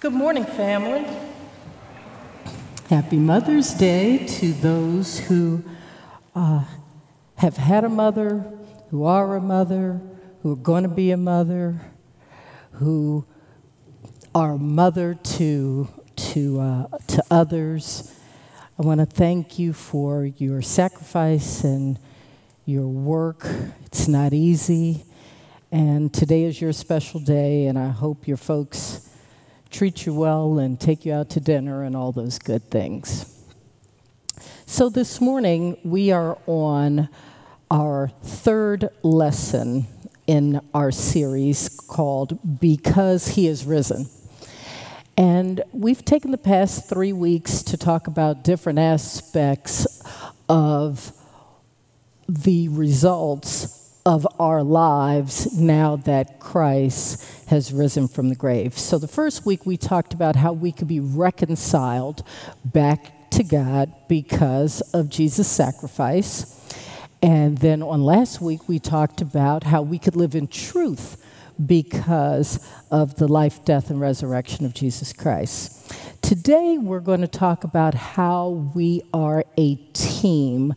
Good morning, family. Happy Mother's Day to those who uh, have had a mother, who are a mother, who are going to be a mother, who are a mother to, to, uh, to others. I want to thank you for your sacrifice and your work. It's not easy. And today is your special day, and I hope your folks treat you well and take you out to dinner and all those good things. So, this morning we are on our third lesson in our series called Because He is Risen. And we've taken the past three weeks to talk about different aspects of the results of our lives now that Christ has risen from the grave. So, the first week we talked about how we could be reconciled back to God because of Jesus' sacrifice. And then on last week we talked about how we could live in truth because of the life, death, and resurrection of Jesus Christ. Today, we're going to talk about how we are a team.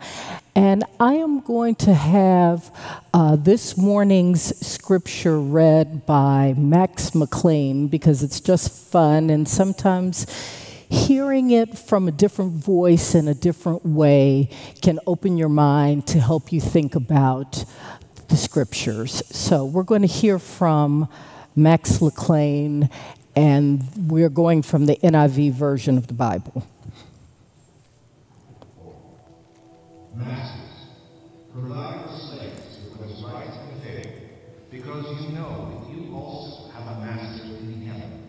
And I am going to have uh, this morning's scripture read by Max McLean because it's just fun and sometimes hearing it from a different voice in a different way can open your mind to help you think about the scriptures. So we're going to hear from Max McLean, and we're going from the NIV version of the Bible. Masters, provide the slaves with what is right and fair, because you know that you also have a master in heaven.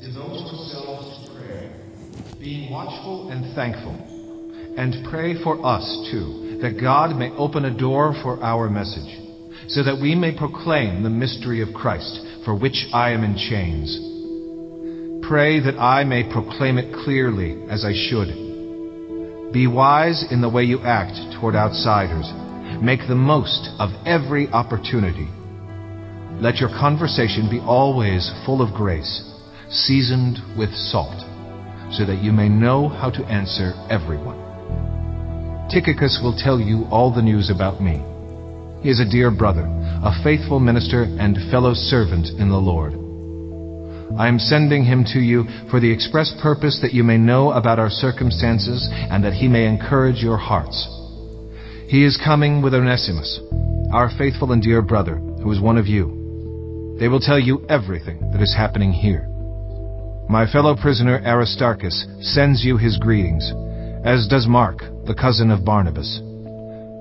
Devote yourselves to prayer, being watchful and thankful, and pray for us too, that God may open a door for our message, so that we may proclaim the mystery of Christ for which I am in chains. Pray that I may proclaim it clearly as I should. Be wise in the way you act toward outsiders. Make the most of every opportunity. Let your conversation be always full of grace, seasoned with salt, so that you may know how to answer everyone. Tychicus will tell you all the news about me. He is a dear brother, a faithful minister and fellow servant in the Lord. I am sending him to you for the express purpose that you may know about our circumstances and that he may encourage your hearts. He is coming with Onesimus, our faithful and dear brother, who is one of you. They will tell you everything that is happening here. My fellow prisoner Aristarchus sends you his greetings, as does Mark, the cousin of Barnabas.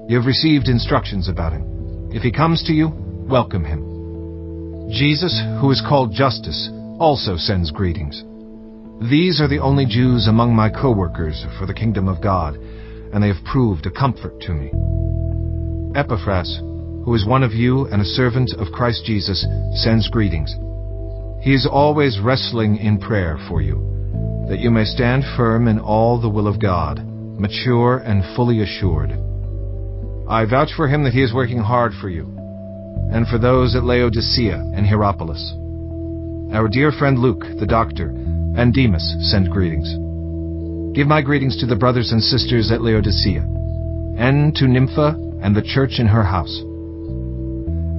You have received instructions about him. If he comes to you, welcome him. Jesus, who is called Justus, also sends greetings. These are the only Jews among my co-workers for the kingdom of God, and they have proved a comfort to me. Epaphras, who is one of you and a servant of Christ Jesus, sends greetings. He is always wrestling in prayer for you, that you may stand firm in all the will of God, mature and fully assured. I vouch for him that he is working hard for you, and for those at Laodicea and Hierapolis. Our dear friend Luke, the doctor, and Demas send greetings. Give my greetings to the brothers and sisters at Laodicea, and to Nympha and the church in her house.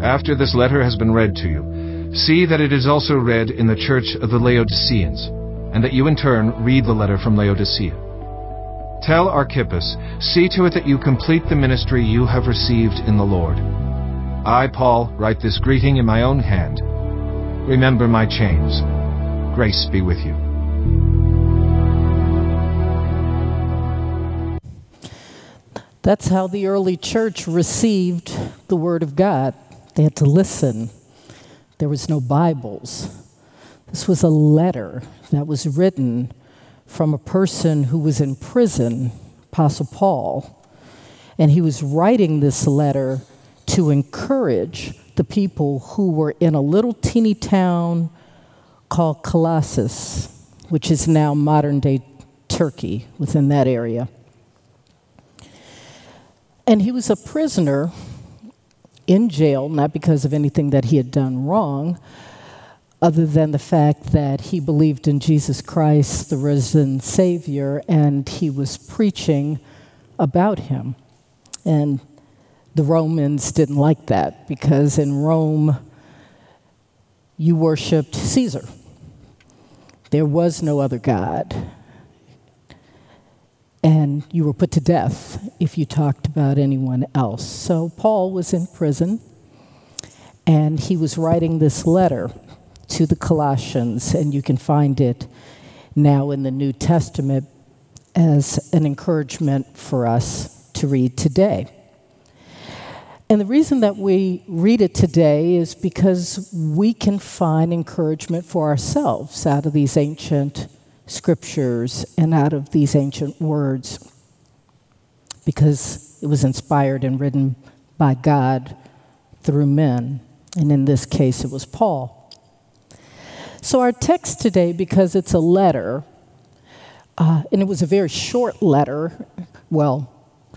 After this letter has been read to you, see that it is also read in the church of the Laodiceans, and that you in turn read the letter from Laodicea. Tell Archippus, see to it that you complete the ministry you have received in the Lord. I, Paul, write this greeting in my own hand. Remember my chains. Grace be with you. That's how the early church received the Word of God. They had to listen. There was no Bibles. This was a letter that was written from a person who was in prison, Apostle Paul. And he was writing this letter to encourage the people who were in a little teeny town called Colossus, which is now modern day Turkey within that area. And he was a prisoner in jail, not because of anything that he had done wrong, other than the fact that he believed in Jesus Christ, the risen Savior, and he was preaching about him. And the Romans didn't like that because in Rome, you worshiped Caesar. There was no other God. And you were put to death if you talked about anyone else. So Paul was in prison and he was writing this letter to the Colossians, and you can find it now in the New Testament as an encouragement for us to read today. And the reason that we read it today is because we can find encouragement for ourselves out of these ancient scriptures and out of these ancient words because it was inspired and written by God through men. And in this case, it was Paul. So, our text today, because it's a letter, uh, and it was a very short letter, well,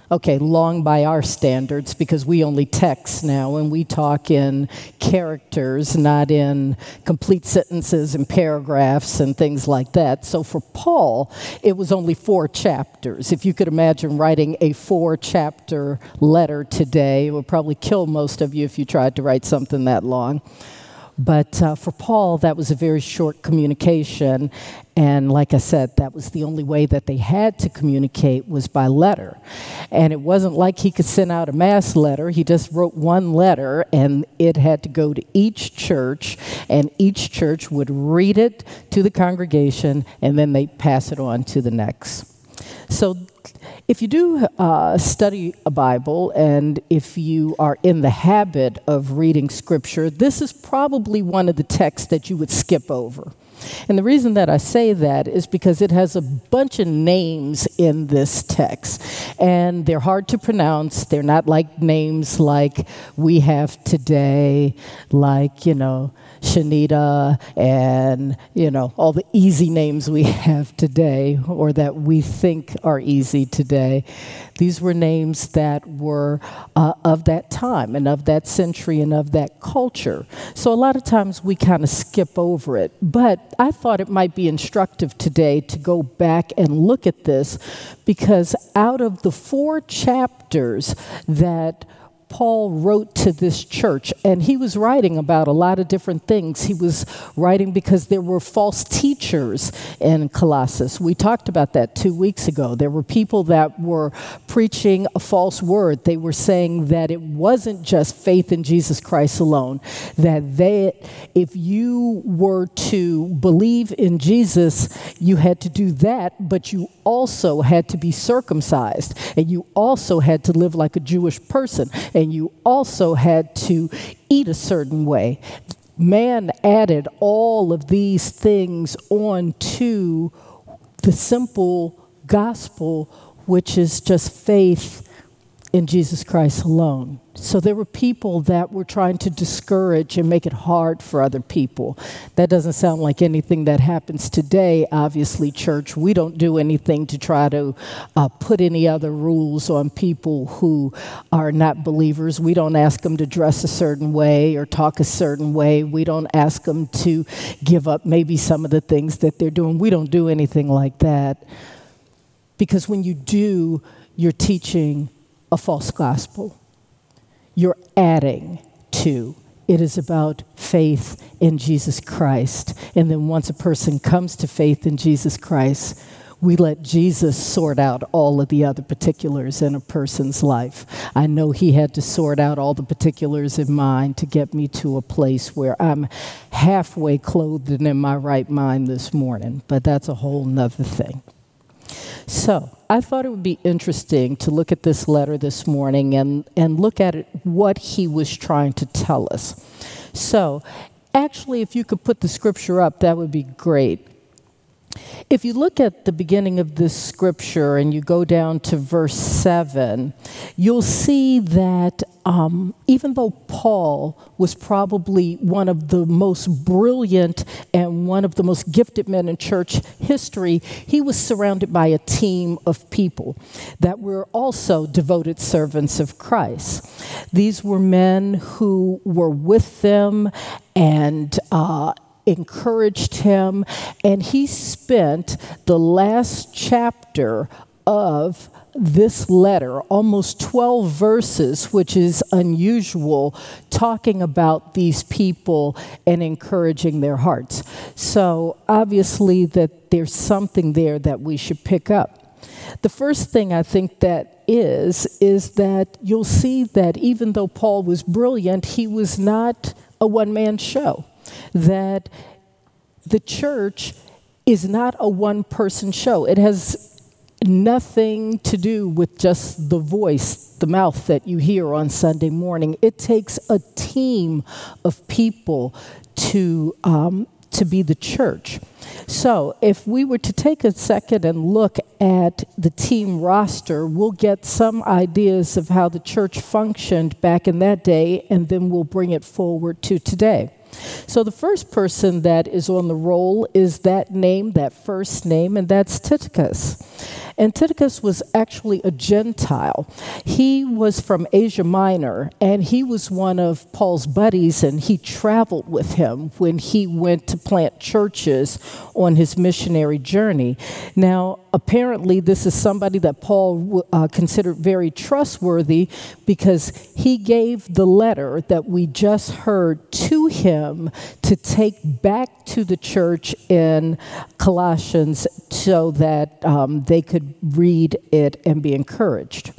okay, long by our standards because we only text now and we talk in characters, not in complete sentences and paragraphs and things like that. So for Paul, it was only four chapters. If you could imagine writing a four chapter letter today, it would probably kill most of you if you tried to write something that long. But uh, for Paul, that was a very short communication. And like I said, that was the only way that they had to communicate was by letter. And it wasn't like he could send out a mass letter. He just wrote one letter, and it had to go to each church, and each church would read it to the congregation, and then they pass it on to the next. So if you do uh, study a Bible and if you are in the habit of reading scripture, this is probably one of the texts that you would skip over. And the reason that I say that is because it has a bunch of names in this text, and they're hard to pronounce. They're not like names like we have today, like, you know, Shanita and, you know, all the easy names we have today or that we think are easy today. These were names that were uh, of that time and of that century and of that culture. So a lot of times we kind of skip over it. But I thought it might be instructive today to go back and look at this because out of the four chapters that Paul wrote to this church, and he was writing about a lot of different things. He was writing because there were false teachers in Colossus. We talked about that two weeks ago. There were people that were preaching a false word. They were saying that it wasn't just faith in Jesus Christ alone, that they, if you were to believe in Jesus, you had to do that, but you also had to be circumcised, and you also had to live like a Jewish person. And and you also had to eat a certain way. Man added all of these things onto the simple gospel, which is just faith in Jesus Christ alone. So there were people that were trying to discourage and make it hard for other people. That doesn't sound like anything that happens today, obviously, church. We don't do anything to try to uh, put any other rules on people who are not believers. We don't ask them to dress a certain way or talk a certain way. We don't ask them to give up maybe some of the things that they're doing. We don't do anything like that. Because when you do, you're teaching a false gospel. You're adding to. It is about faith in Jesus Christ. And then once a person comes to faith in Jesus Christ, we let Jesus sort out all of the other particulars in a person's life. I know he had to sort out all the particulars in mine to get me to a place where I'm halfway clothed and in my right mind this morning, but that's a whole nother thing. So, I thought it would be interesting to look at this letter this morning and, and look at it, what he was trying to tell us. So, actually, if you could put the scripture up, that would be great. If you look at the beginning of this scripture and you go down to verse 7, you'll see that um, even though Paul was probably one of the most brilliant and one of the most gifted men in church history, he was surrounded by a team of people that were also devoted servants of Christ. These were men who were with them and uh, encouraged him, and he spent the last chapter of this letter, almost 12 verses, which is unusual, talking about these people and encouraging their hearts. So, obviously, that there's something there that we should pick up. The first thing I think that is, is that you'll see that even though Paul was brilliant, he was not a one man show. That the church is not a one person show. It has nothing to do with just the voice, the mouth that you hear on Sunday morning. It takes a team of people to, um, to be the church. So, if we were to take a second and look at the team roster, we'll get some ideas of how the church functioned back in that day, and then we'll bring it forward to today. So, the first person that is on the roll is that name, that first name, and that's Tychicus. Antiochus was actually a Gentile. He was from Asia Minor, and he was one of Paul's buddies, and he traveled with him when he went to plant churches on his missionary journey. Now, apparently, this is somebody that Paul uh, considered very trustworthy because he gave the letter that we just heard to him to take back to the church in Colossians so that um, they could read it and be encouraged.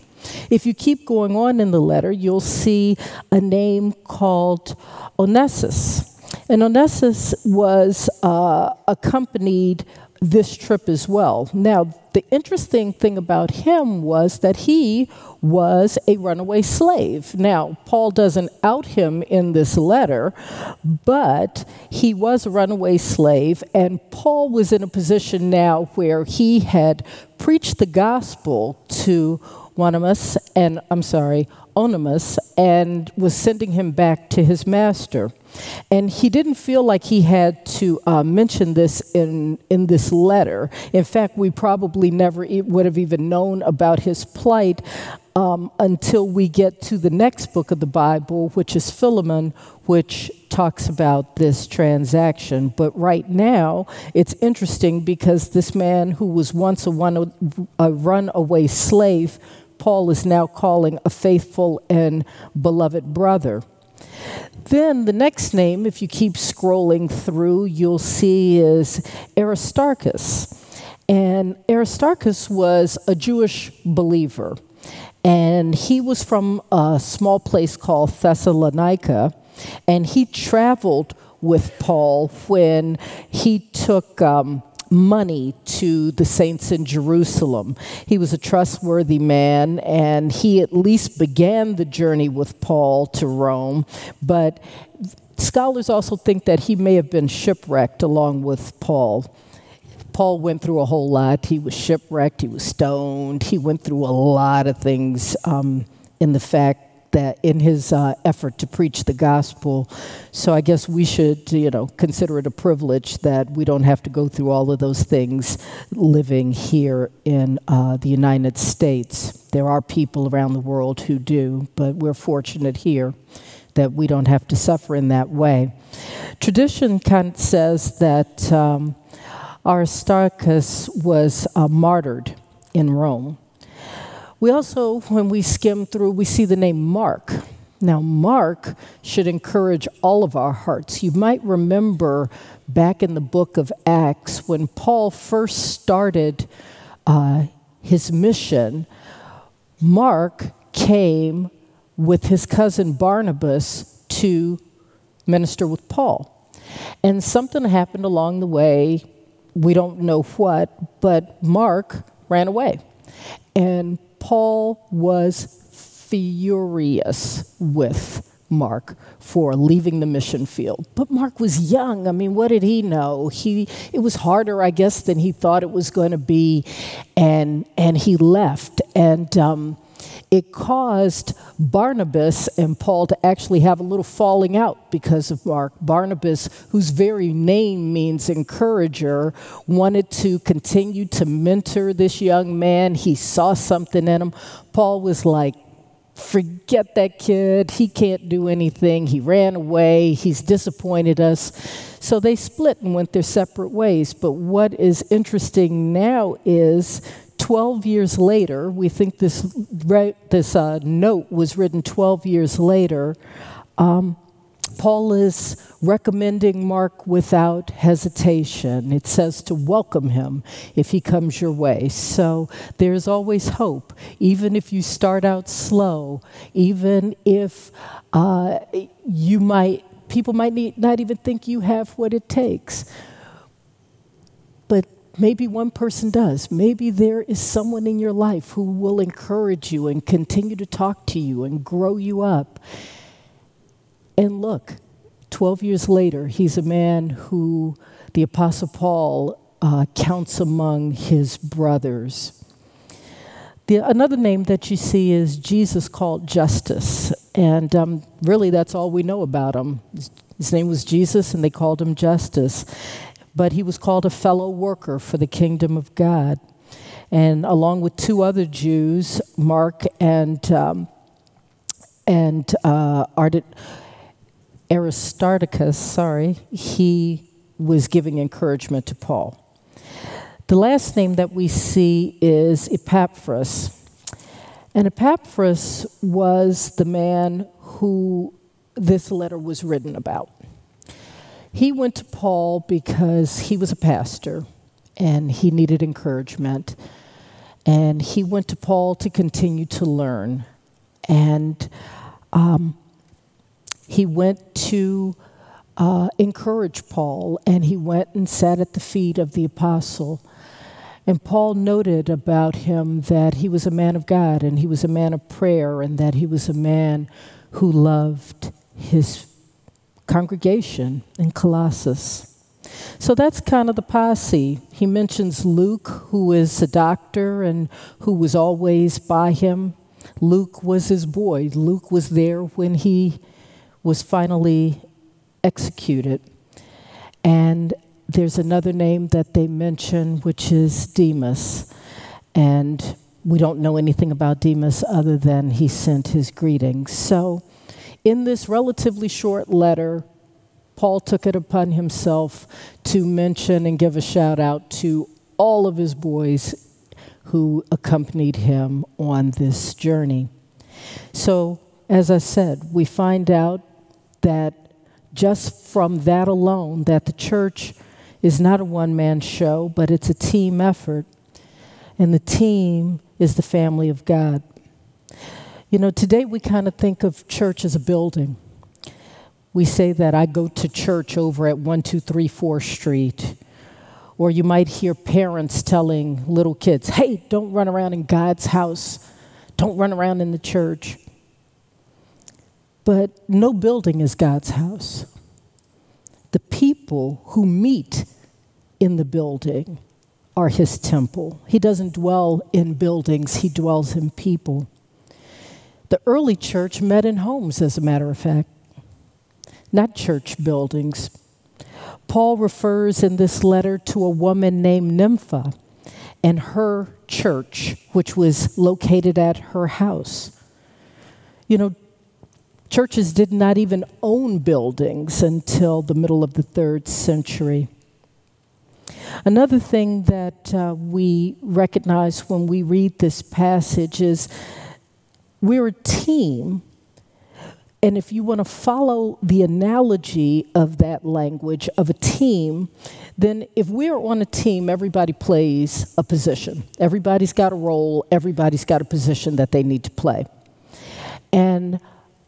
If you keep going on in the letter, you'll see a name called Onesimus. And Onesimus was uh, accompanied this trip as well. Now, the interesting thing about him was that he was a runaway slave. Now, Paul doesn't out him in this letter, but he was a runaway slave, and Paul was in a position now where he had preached the gospel to Onesimus, and I'm sorry, Onimus, and was sending him back to his master. And he didn't feel like he had to uh, mention this in, in this letter. In fact, we probably never would have even known about his plight um, until we get to the next book of the Bible, which is Philemon, which talks about this transaction. But right now, it's interesting because this man who was once a, one, a runaway slave, Paul is now calling a faithful and beloved brother. Then the next name, if you keep scrolling through, you'll see is Aristarchus. And Aristarchus was a Jewish believer. And he was from a small place called Thessalonica. And he traveled with Paul when he took um, money to the saints in Jerusalem. He was a trustworthy man, and he at least began the journey with Paul to Rome. But scholars also think that he may have been shipwrecked along with Paul. Paul went through a whole lot. He was shipwrecked, he was stoned, he went through a lot of things um, in the fact that in his uh, effort to preach the gospel. So I guess we should, you know, consider it a privilege that we don't have to go through all of those things living here in uh, the United States. There are people around the world who do, but we're fortunate here that we don't have to suffer in that way. Tradition kind of says that um, Aristarchus was uh, martyred in Rome. We also, when we skim through, we see the name Mark. Now, Mark should encourage all of our hearts. You might remember back in the book of Acts when Paul first started uh, his mission, Mark came with his cousin Barnabas to minister with Paul. And something happened along the way. We don't know what, but Mark ran away. And Paul was furious with Mark for leaving the mission field. But Mark was young. I mean, what did he know? He it was harder, I guess, than he thought it was going to be, and and he left. And um, it caused Barnabas and Paul to actually have a little falling out because of Mark. Barnabas, whose very name means encourager, wanted to continue to mentor this young man. He saw something in him. Paul was like, forget that kid. He can't do anything. He ran away. He's disappointed us. So they split and went their separate ways. But what is interesting now is 12 years later, we think this, this uh, note was written 12 years later. Um, Paul is recommending Mark without hesitation. It says to welcome him if he comes your way. So there's always hope, even if you start out slow, even if uh, you might, people might need, not even think you have what it takes. Maybe one person does. Maybe there is someone in your life who will encourage you and continue to talk to you and grow you up. And look, 12 years later, he's a man who the Apostle Paul uh, counts among his brothers. The, another name that you see is Jesus called Justus. And um, really, that's all we know about him. His name was Jesus, and they called him Justus. But he was called a fellow worker for the kingdom of God. And along with two other Jews, Mark and, um, and uh, Ardit, Aristarchus, sorry, he was giving encouragement to Paul. The last name that we see is Epaphras. And Epaphras was the man who this letter was written about. He went to Paul because he was a pastor and he needed encouragement. And he went to Paul to continue to learn. And um, he went to uh, encourage Paul, and he went and sat at the feet of the apostle. And Paul noted about him that he was a man of God, and he was a man of prayer, and that he was a man who loved his congregation in Colossus. So that's kind of the posse. He mentions Luke, who is a doctor and who was always by him. Luke was his boy. Luke was there when he was finally executed. And there's another name that they mention, which is Demas. And we don't know anything about Demas other than he sent his greetings. So, in this relatively short letter, Paul took it upon himself to mention and give a shout out to all of his boys who accompanied him on this journey. So, as I said, we find out that just from that alone, that the church is not a one man show, but it's a team effort. And the team is the family of God. You know, today we kind of think of church as a building. We say that I go to church over at 1234 Street. Or you might hear parents telling little kids, hey, don't run around in God's house, don't run around in the church. But no building is God's house. The people who meet in the building are his temple. He doesn't dwell in buildings, he dwells in people. The early church met in homes, as a matter of fact, not church buildings. Paul refers in this letter to a woman named Nympha and her church, which was located at her house. You know, Churches did not even own buildings until the middle of the third century. Another thing that uh, we recognize when we read this passage is we're a team. And if you want to follow the analogy of that language of a team, then if we're on a team, everybody plays a position. Everybody's got a role, everybody's got a position that they need to play. And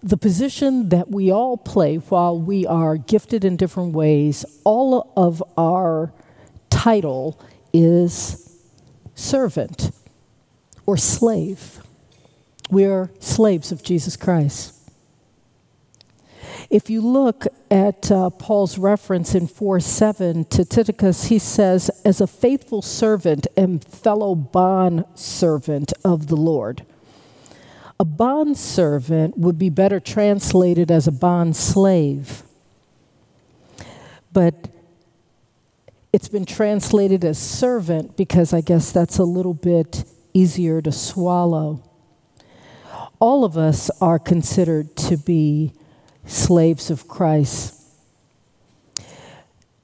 the position that we all play while we are gifted in different ways, all of our title is servant or slave. We are slaves of Jesus Christ. If you look at uh, Paul's reference in 4 7 to Tychicus, he says, as a faithful servant and fellow bond servant of the Lord. A bond servant would be better translated as a bond slave. But it's been translated as servant because I guess that's a little bit easier to swallow. All of us are considered to be slaves of Christ.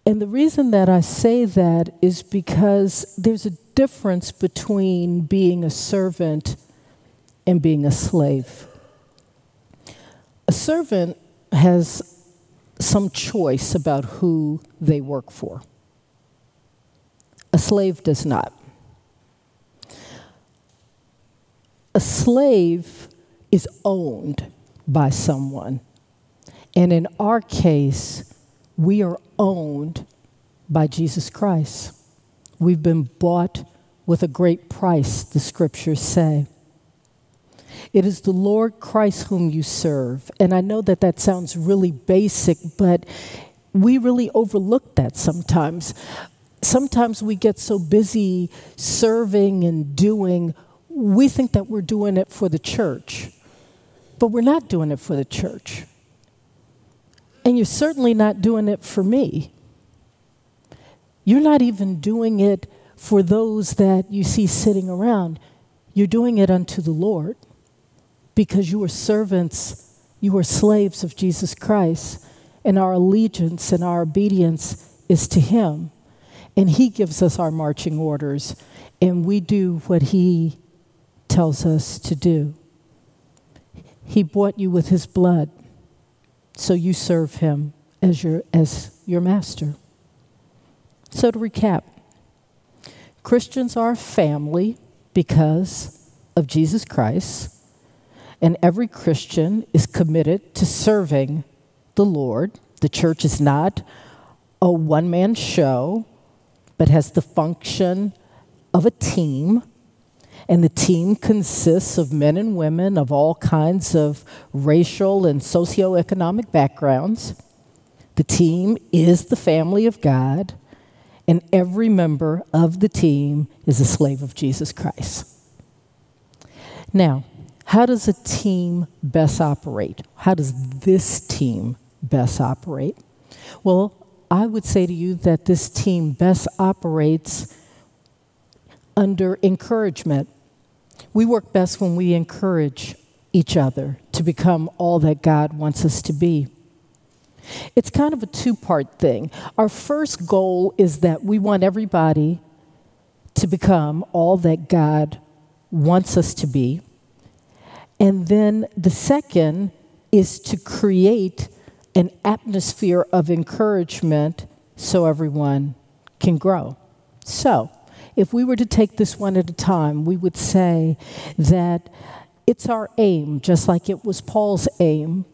And the reason that I say that is because there's a difference between being a servant and being a slave. A servant has some choice about who they work for. A slave does not. A slave is owned by someone. And in our case, we are owned by Jesus Christ. We've been bought with a great price, the scriptures say. It is the Lord Christ whom you serve. And I know that that sounds really basic, but we really overlook that sometimes. Sometimes we get so busy serving and doing, we think that we're doing it for the church. But we're not doing it for the church. And you're certainly not doing it for me. You're not even doing it for those that you see sitting around. You're doing it unto the Lord because you are servants, you are slaves of Jesus Christ, and our allegiance and our obedience is to Him. And He gives us our marching orders, and we do what He tells us to do. He bought you with His blood, so you serve Him as your, as your master. So, to recap, Christians are family because of Jesus Christ and every Christian is committed to serving the Lord. The church is not a one man show, but has the function of a team. And the team consists of men and women of all kinds of racial and socioeconomic backgrounds. The team is the family of God, and every member of the team is a slave of Jesus Christ. Now, how does a team best operate? How does this team best operate? Well, I would say to you that this team best operates under encouragement. We work best when we encourage each other to become all that God wants us to be. It's kind of a two part thing. Our first goal is that we want everybody to become all that God wants us to be. And then the second is to create an atmosphere of encouragement so everyone can grow. So, if we were to take this one at a time, we would say that it's our aim, just like it was Paul's aim,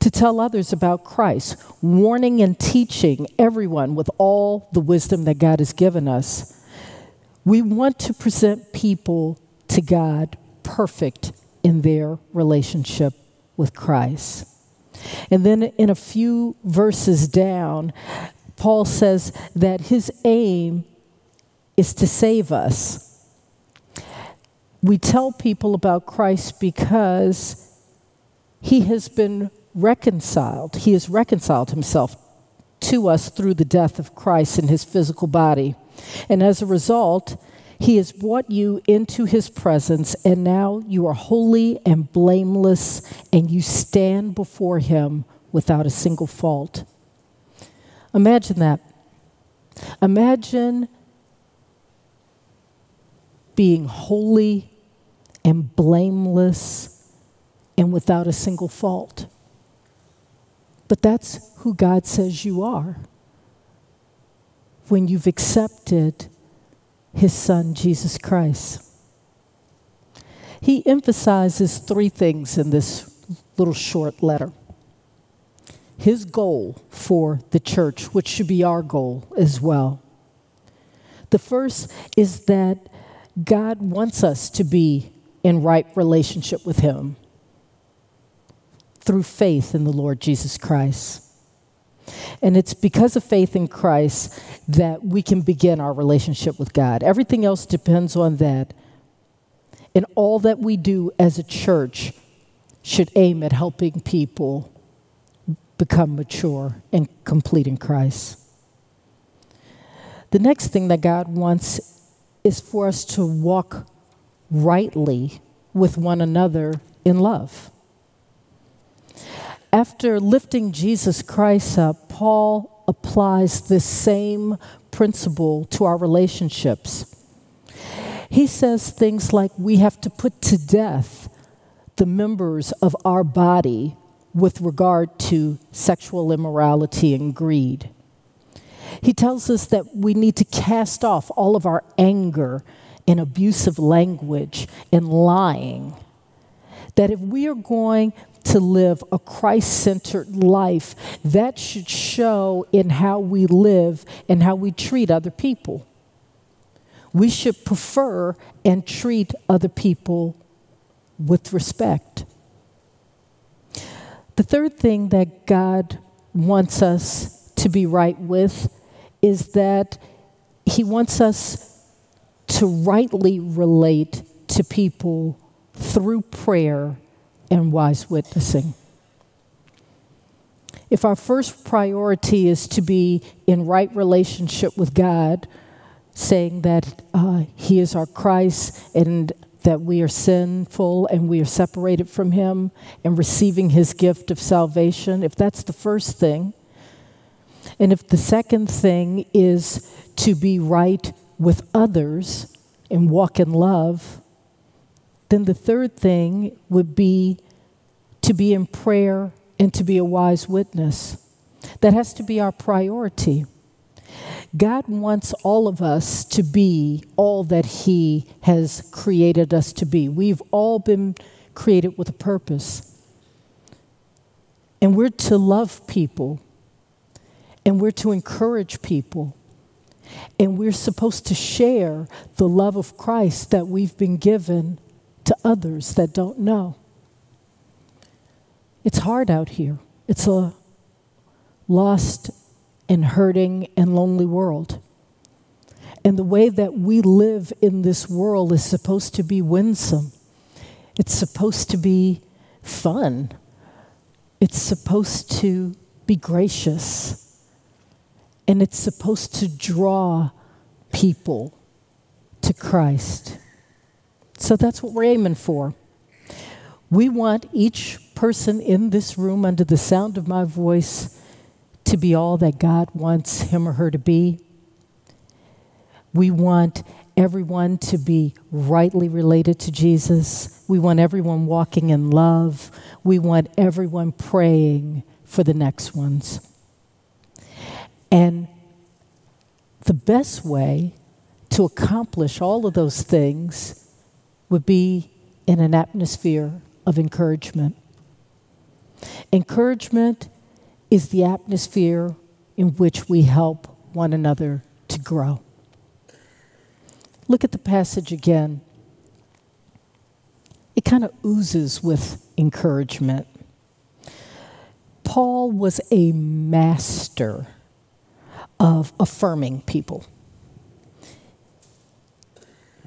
to tell others about Christ, warning and teaching everyone with all the wisdom that God has given us. We want to present people to God perfect in their relationship with Christ. And then in a few verses down, Paul says that his aim is to save us. We tell people about Christ because he has been reconciled. He has reconciled himself to us through the death of Christ in his physical body. And as a result, he has brought you into his presence, and now you are holy and blameless, and you stand before him without a single fault. Imagine that. Imagine being holy and blameless and without a single fault. But that's who God says you are when you've accepted his son, Jesus Christ. He emphasizes three things in this little short letter. His goal for the church, which should be our goal as well. The first is that God wants us to be in right relationship with Him through faith in the Lord Jesus Christ. And it's because of faith in Christ that we can begin our relationship with God. Everything else depends on that. And all that we do as a church should aim at helping people become mature and complete in Christ. The next thing that God wants is for us to walk rightly with one another in love. After lifting Jesus Christ up, Paul applies this same principle to our relationships. He says things like we have to put to death the members of our body with regard to sexual immorality and greed. He tells us that we need to cast off all of our anger and abusive language and lying. That if we are going to live a Christ centered life, that should show in how we live and how we treat other people. We should prefer and treat other people with respect. The third thing that God wants us to be right with is that He wants us to rightly relate to people through prayer and wise witnessing. If our first priority is to be in right relationship with God, saying that uh, He is our Christ and that we are sinful and we are separated from Him and receiving His gift of salvation, if that's the first thing, and if the second thing is to be right with others and walk in love, then the third thing would be to be in prayer and to be a wise witness. That has to be our priority. God wants all of us to be all that He has created us to be. We've all been created with a purpose. And we're to love people, and we're to encourage people, and we're supposed to share the love of Christ that we've been given to others that don't know. It's hard out here. It's a lost and hurting and lonely world. And the way that we live in this world is supposed to be winsome. It's supposed to be fun. It's supposed to be gracious. And it's supposed to draw people to Christ. So that's what we're aiming for. We want each person in this room, under the sound of my voice, to be all that God wants him or her to be. We want everyone to be rightly related to Jesus. We want everyone walking in love. We want everyone praying for the next ones. And the best way to accomplish all of those things would be in an atmosphere of encouragement. Encouragement is the atmosphere in which we help one another to grow. Look at the passage again. It kind of oozes with encouragement. Paul was a master of affirming people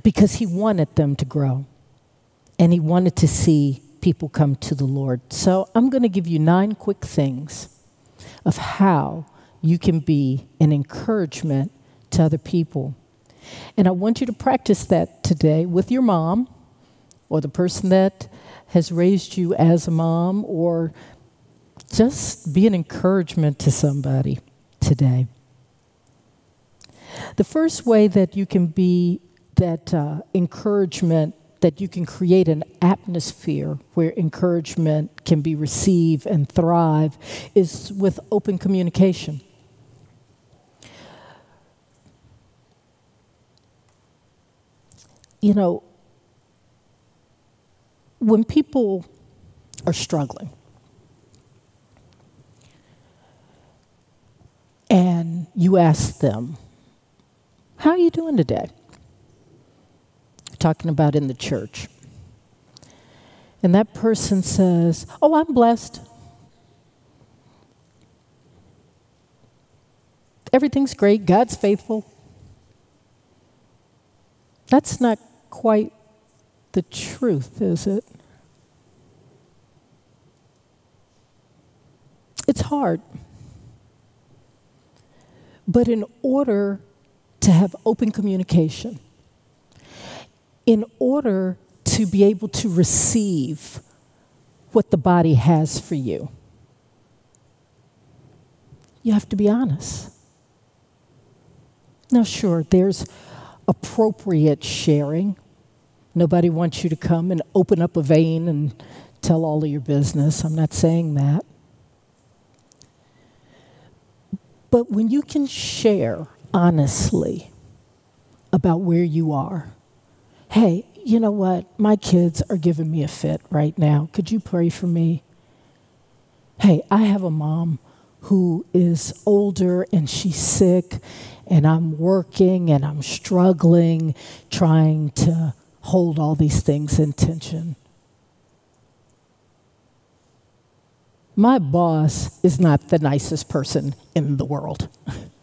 because he wanted them to grow and he wanted to see people come to the Lord. So I'm going to give you nine quick things of how you can be an encouragement to other people. And I want you to practice that today with your mom or the person that has raised you as a mom or just be an encouragement to somebody today. The first way that you can be that uh, encouragement that you can create an atmosphere where encouragement can be received and thrive is with open communication. You know, when people are struggling and you ask them, How are you doing today? talking about in the church. And that person says, Oh, I'm blessed. Everything's great. God's faithful. That's not quite the truth, is it? It's hard. But in order to have open communication, in order to be able to receive what the body has for you. You have to be honest. Now, sure, there's appropriate sharing. Nobody wants you to come and open up a vein and tell all of your business. I'm not saying that. But when you can share honestly about where you are, hey, you know what? My kids are giving me a fit right now. Could you pray for me? Hey, I have a mom who is older and she's sick, and I'm working and I'm struggling trying to hold all these things in tension. My boss is not the nicest person in the world.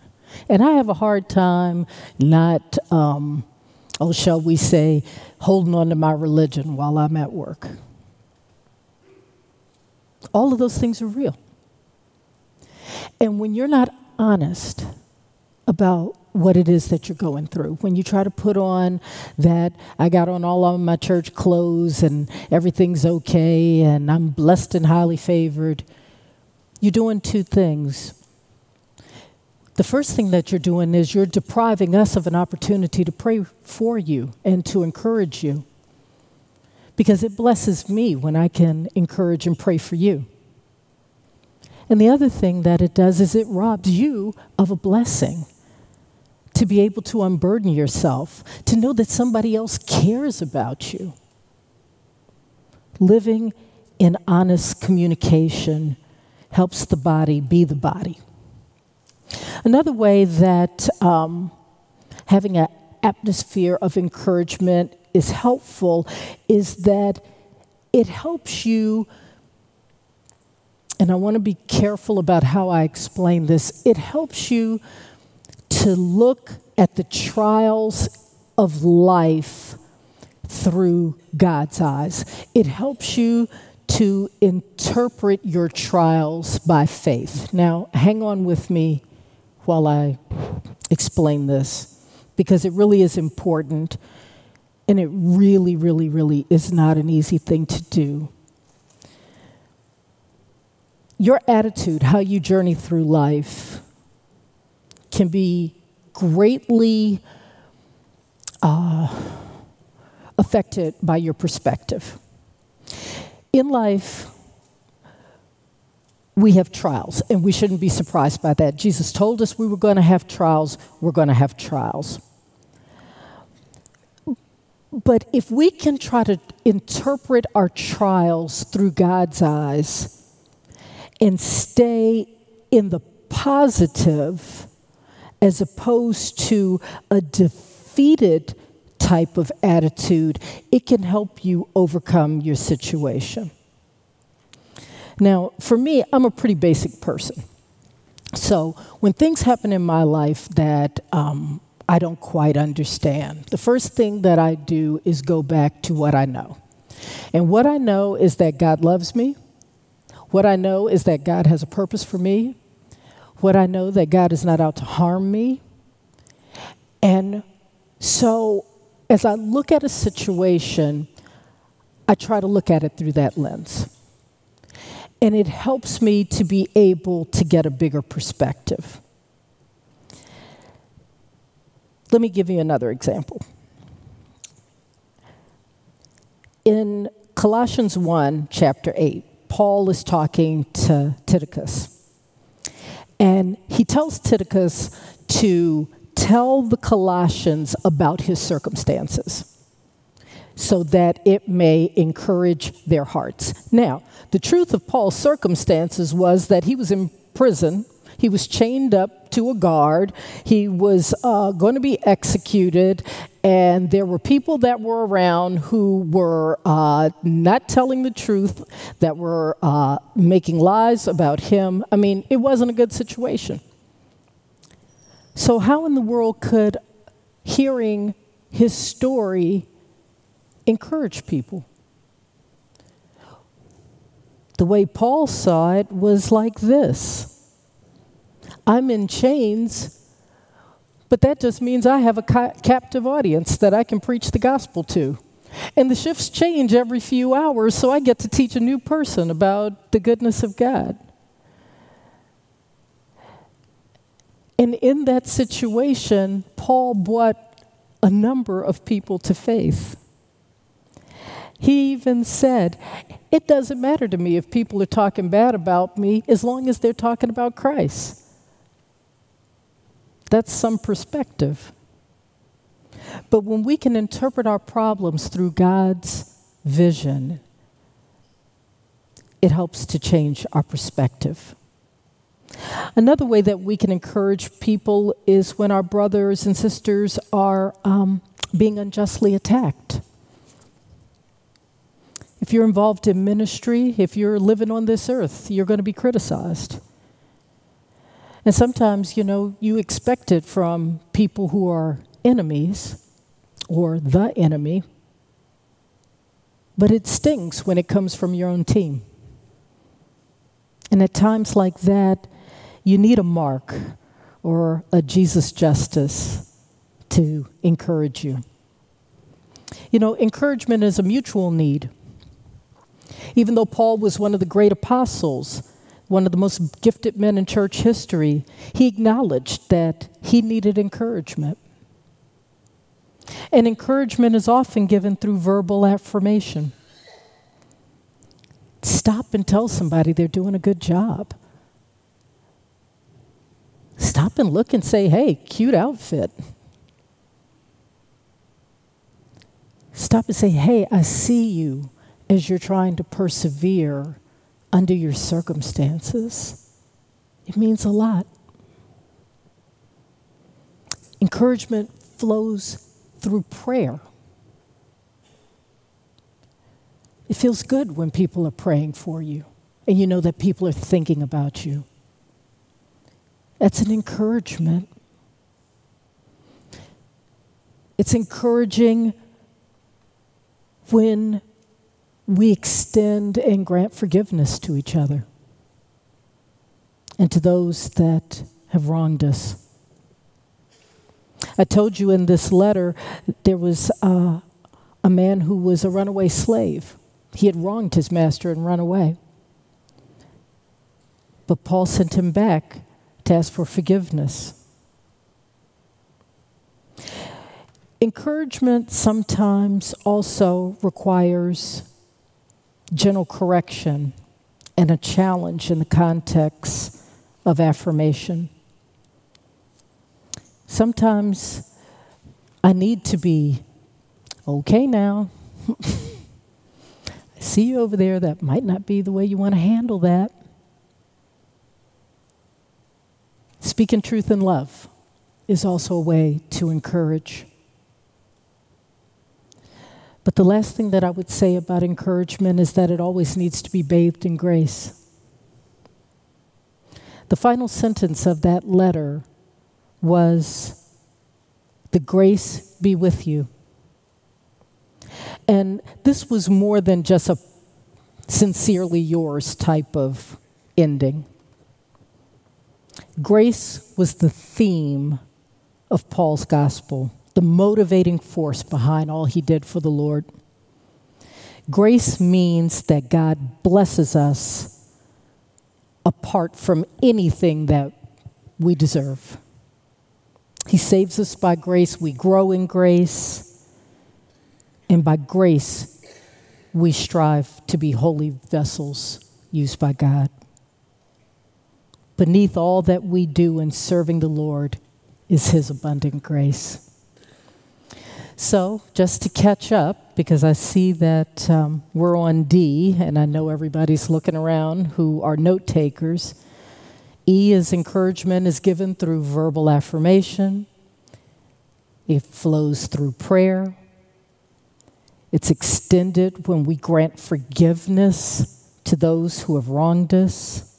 and I have a hard time not, um, oh, shall we say, holding on to my religion while I'm at work. All of those things are real. And when you're not honest about what it is that you're going through, when you try to put on that I got on all of my church clothes and everything's okay and I'm blessed and highly favored, you're doing two things. The first thing that you're doing is you're depriving us of an opportunity to pray for you and to encourage you. Because it blesses me when I can encourage and pray for you. And the other thing that it does is it robs you of a blessing to be able to unburden yourself, to know that somebody else cares about you. Living in honest communication helps the body be the body. Another way that um, having an atmosphere of encouragement is helpful is that it helps you and I want to be careful about how I explain this, it helps you to look at the trials of life through God's eyes. It helps you to interpret your trials by faith. Now, hang on with me while I explain this because it really is important and it really, really, really is not an easy thing to do your attitude, how you journey through life, can be greatly uh, affected by your perspective. In life, we have trials, and we shouldn't be surprised by that. Jesus told us we were going to have trials, we're going to have trials. But if we can try to interpret our trials through God's eyes, and stay in the positive as opposed to a defeated type of attitude, it can help you overcome your situation. Now, for me, I'm a pretty basic person. So when things happen in my life that um, I don't quite understand, the first thing that I do is go back to what I know. And what I know is that God loves me, what I know is that God has a purpose for me. What I know that God is not out to harm me. And so as I look at a situation, I try to look at it through that lens. And it helps me to be able to get a bigger perspective. Let me give you another example. In Colossians 1, chapter 8, Paul is talking to Tychicus. And he tells Tychicus to tell the Colossians about his circumstances so that it may encourage their hearts. Now, the truth of Paul's circumstances was that he was in prison he was chained up to a guard. He was uh, going to be executed. And there were people that were around who were uh, not telling the truth, that were uh, making lies about him. I mean, it wasn't a good situation. So, how in the world could hearing his story encourage people? The way Paul saw it was like this I'm in chains, but that just means I have a ca- captive audience that I can preach the gospel to. And the shifts change every few hours, so I get to teach a new person about the goodness of God. And in that situation, Paul brought a number of people to faith. He even said, It doesn't matter to me if people are talking bad about me as long as they're talking about Christ. That's some perspective. But when we can interpret our problems through God's vision, it helps to change our perspective. Another way that we can encourage people is when our brothers and sisters are um, being unjustly attacked. If you're involved in ministry, if you're living on this earth, you're going to be criticized. And sometimes, you know, you expect it from people who are enemies or the enemy, but it stings when it comes from your own team. And at times like that, you need a mark or a Jesus Justus to encourage you. You know, encouragement is a mutual need. Even though Paul was one of the great apostles, one of the most gifted men in church history, he acknowledged that he needed encouragement. And encouragement is often given through verbal affirmation. Stop and tell somebody they're doing a good job. Stop and look and say, hey, cute outfit. Stop and say, hey, I see you as you're trying to persevere under your circumstances. It means a lot. Encouragement flows through prayer. It feels good when people are praying for you and you know that people are thinking about you. That's an encouragement. It's encouraging when we extend and grant forgiveness to each other and to those that have wronged us. I told you in this letter there was uh, a man who was a runaway slave. He had wronged his master and run away. But Paul sent him back to ask for forgiveness. Encouragement sometimes also requires gentle correction and a challenge in the context of affirmation. Sometimes I need to be okay now. I see you over there. That might not be the way you want to handle that. Speaking truth in love is also a way to encourage. But the last thing that I would say about encouragement is that it always needs to be bathed in grace. The final sentence of that letter was, The grace be with you. And this was more than just a sincerely yours type of ending. Grace was the theme of Paul's gospel, the motivating force behind all he did for the Lord. Grace means that God blesses us apart from anything that we deserve. He saves us by grace, we grow in grace, and by grace, we strive to be holy vessels used by God beneath all that we do in serving the Lord is His abundant grace. So, just to catch up, because I see that um, we're on D, and I know everybody's looking around who are note takers. E is encouragement is given through verbal affirmation. It flows through prayer. It's extended when we grant forgiveness to those who have wronged us.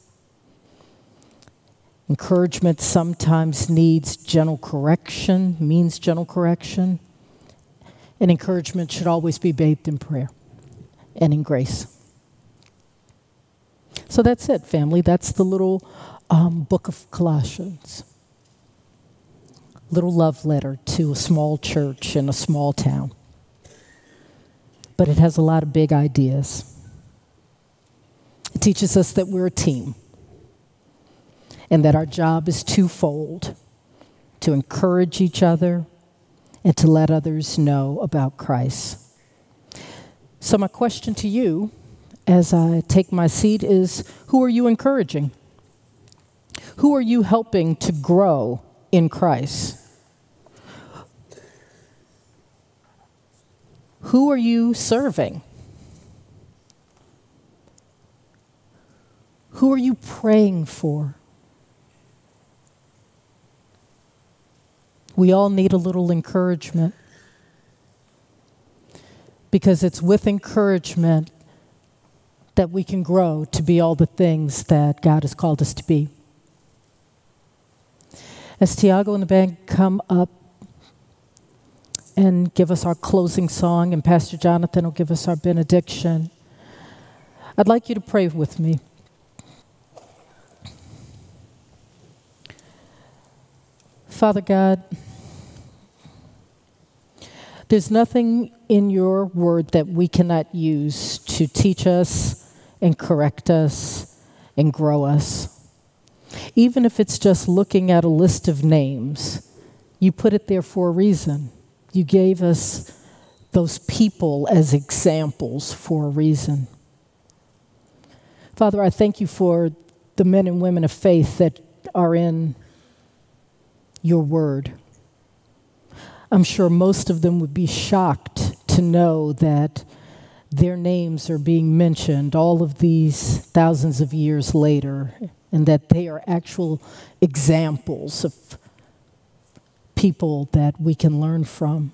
Encouragement sometimes needs gentle correction, means gentle correction. And encouragement should always be bathed in prayer and in grace. So that's it, family. That's the little um, book of Colossians. Little love letter to a small church in a small town. but it has a lot of big ideas. It teaches us that we're a team and that our job is twofold to encourage each other and to let others know about Christ. So, my question to you as I take my seat is who are you encouraging? Who are you helping to grow in Christ? Who are you serving? Who are you praying for? We all need a little encouragement because it's with encouragement that we can grow to be all the things that God has called us to be. As Tiago and the band come up and give us our closing song, and Pastor Jonathan will give us our benediction, I'd like you to pray with me. Father God, there's nothing in your word that we cannot use to teach us and correct us and grow us. Even if it's just looking at a list of names, you put it there for a reason. You gave us those people as examples for a reason. Father, I thank you for the men and women of faith that are in your word. I'm sure most of them would be shocked to know that their names are being mentioned all of these thousands of years later, and that they are actual examples of people that we can learn from.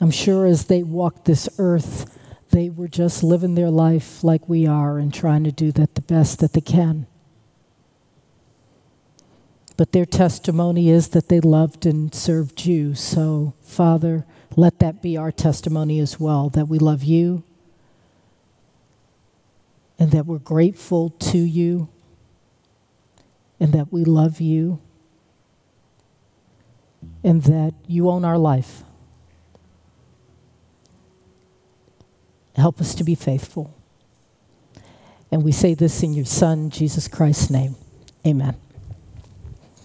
I'm sure as they walked this earth, they were just living their life like we are and trying to do that the best that they can. But their testimony is that they loved and served you. So, Father, let that be our testimony as well that we love you and that we're grateful to you and that we love you and that you own our life. Help us to be faithful. And we say this in your Son, Jesus Christ's name. Amen.